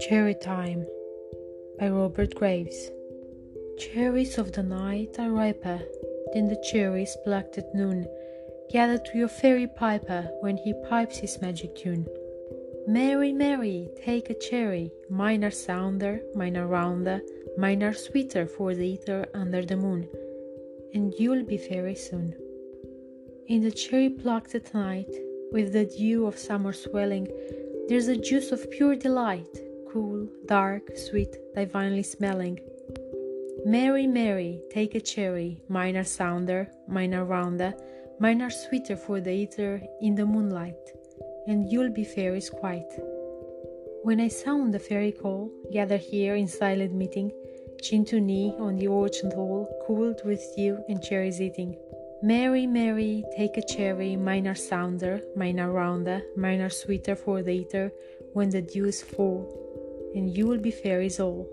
Cherry Time by Robert Graves. Cherries of the night are riper than the cherries plucked at noon. Gather to your fairy piper when he pipes his magic tune. Mary, Mary, take a cherry. Mine are sounder, mine are rounder, mine are sweeter for the ether under the moon. And you'll be fairy soon. In the cherry plucked at night, with the dew of summer swelling, there's a juice of pure delight cool, dark, sweet, divinely smelling. Mary, Mary, take a cherry, mine are sounder, mine are rounder, mine are sweeter for the eater in the moonlight, and you'll be fairies quite. When I sound the fairy call, gather here in silent meeting, chin to knee on the orchard wall, cooled with dew and cherries eating. Mary, Mary, take a cherry, mine are sounder, mine are rounder, mine are sweeter for later, when the dew is full and you will be fairies all.